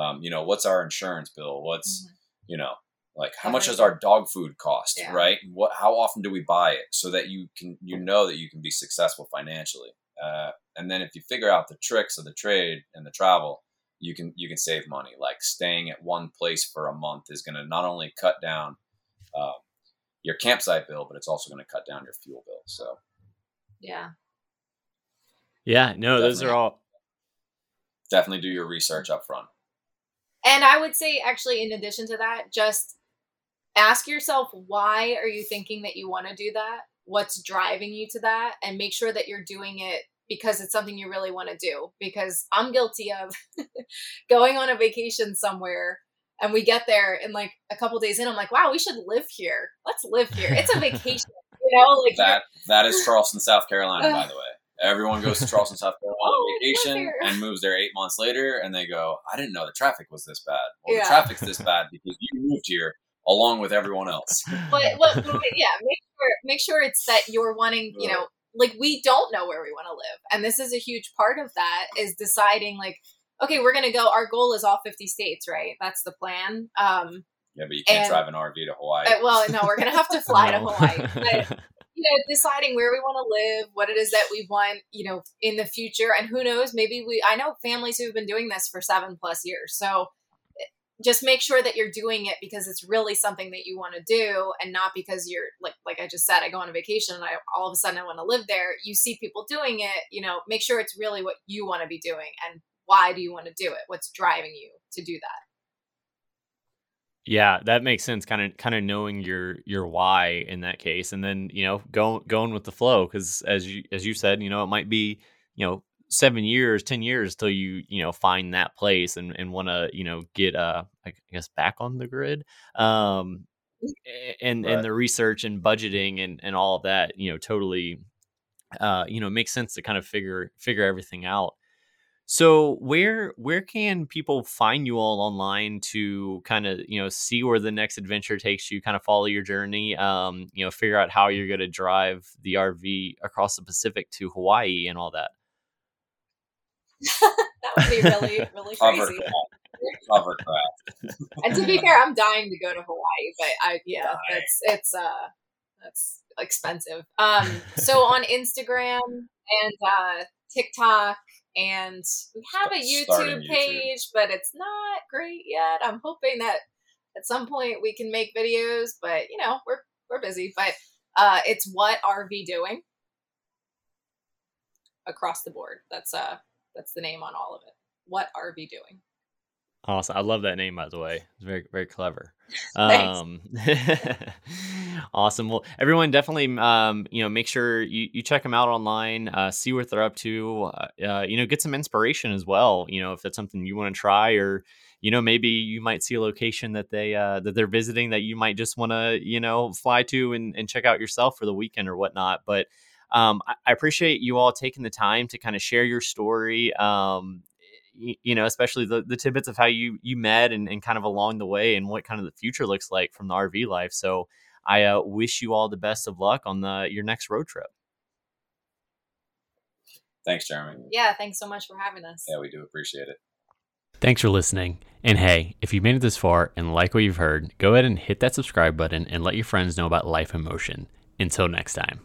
um, you know, what's our insurance bill? What's mm-hmm. you know, like how much does our dog food cost yeah. right what how often do we buy it so that you can you know that you can be successful financially uh, and then if you figure out the tricks of the trade and the travel you can you can save money. Like staying at one place for a month is going to not only cut down uh, your campsite bill but it's also going to cut down your fuel bill so. Yeah. Yeah no definitely, those are all definitely do your research up front. And i would say actually in addition to that just ask yourself why are you thinking that you want to do that? What's driving you to that? And make sure that you're doing it because it's something you really want to do because i'm guilty of going on a vacation somewhere and we get there and like a couple days in i'm like wow we should live here let's live here it's a vacation you know like that that is charleston south carolina by the way Everyone goes to Charleston, South Carolina oh, vacation and moves there eight months later, and they go, "I didn't know the traffic was this bad." Well, yeah. the traffic's this bad because you moved here along with everyone else. but, but, but yeah, make sure make sure it's that you're wanting, you know, like we don't know where we want to live, and this is a huge part of that is deciding like, okay, we're gonna go. Our goal is all fifty states, right? That's the plan. Um, yeah, but you can't and, drive an RV to Hawaii. Uh, well, no, we're gonna have to fly to Hawaii. But, you know, deciding where we want to live, what it is that we want, you know, in the future, and who knows, maybe we. I know families who've been doing this for seven plus years, so just make sure that you're doing it because it's really something that you want to do and not because you're like like I just said I go on a vacation and I all of a sudden I want to live there. You see people doing it you know make sure it's really what you want to be doing and why do you want to do it? What's driving you to do that? Yeah that makes sense kind of kind of knowing your your why in that case and then you know going going with the flow cuz as you as you said you know it might be you know seven years, ten years till you you know find that place and and want to you know get uh I guess back on the grid. Um, and right. and the research and budgeting and and all of that you know totally uh you know makes sense to kind of figure figure everything out. So where where can people find you all online to kind of you know see where the next adventure takes you, kind of follow your journey, um, you know, figure out how you're going to drive the RV across the Pacific to Hawaii and all that that would be really, really crazy. Hovercraft. and to be fair, I'm dying to go to Hawaii, but I yeah, it's it's uh that's expensive. Um, so on Instagram and uh, TikTok, and we have a YouTube, YouTube page, but it's not great yet. I'm hoping that at some point we can make videos, but you know we're we're busy. But uh, it's what RV doing across the board. That's uh that's the name on all of it. What are we doing? Awesome. I love that name, by the way. It's very, very clever. um, awesome. Well, everyone definitely, um, you know, make sure you, you check them out online, uh, see what they're up to, uh, uh, you know, get some inspiration as well. You know, if that's something you want to try or, you know, maybe you might see a location that they, uh, that they're visiting that you might just want to, you know, fly to and, and check out yourself for the weekend or whatnot. But, um, I, I, appreciate you all taking the time to kind of share your story. Um, you, you, know, especially the, the tidbits of how you you met and, and kind of along the way and what kind of the future looks like from the RV life. So I uh, wish you all the best of luck on the your next road trip. Thanks, Jeremy. Yeah, thanks so much for having us. Yeah, we do appreciate it. Thanks for listening. And hey, if you made it this far and like what you've heard, go ahead and hit that subscribe button and let your friends know about Life in Motion. Until next time.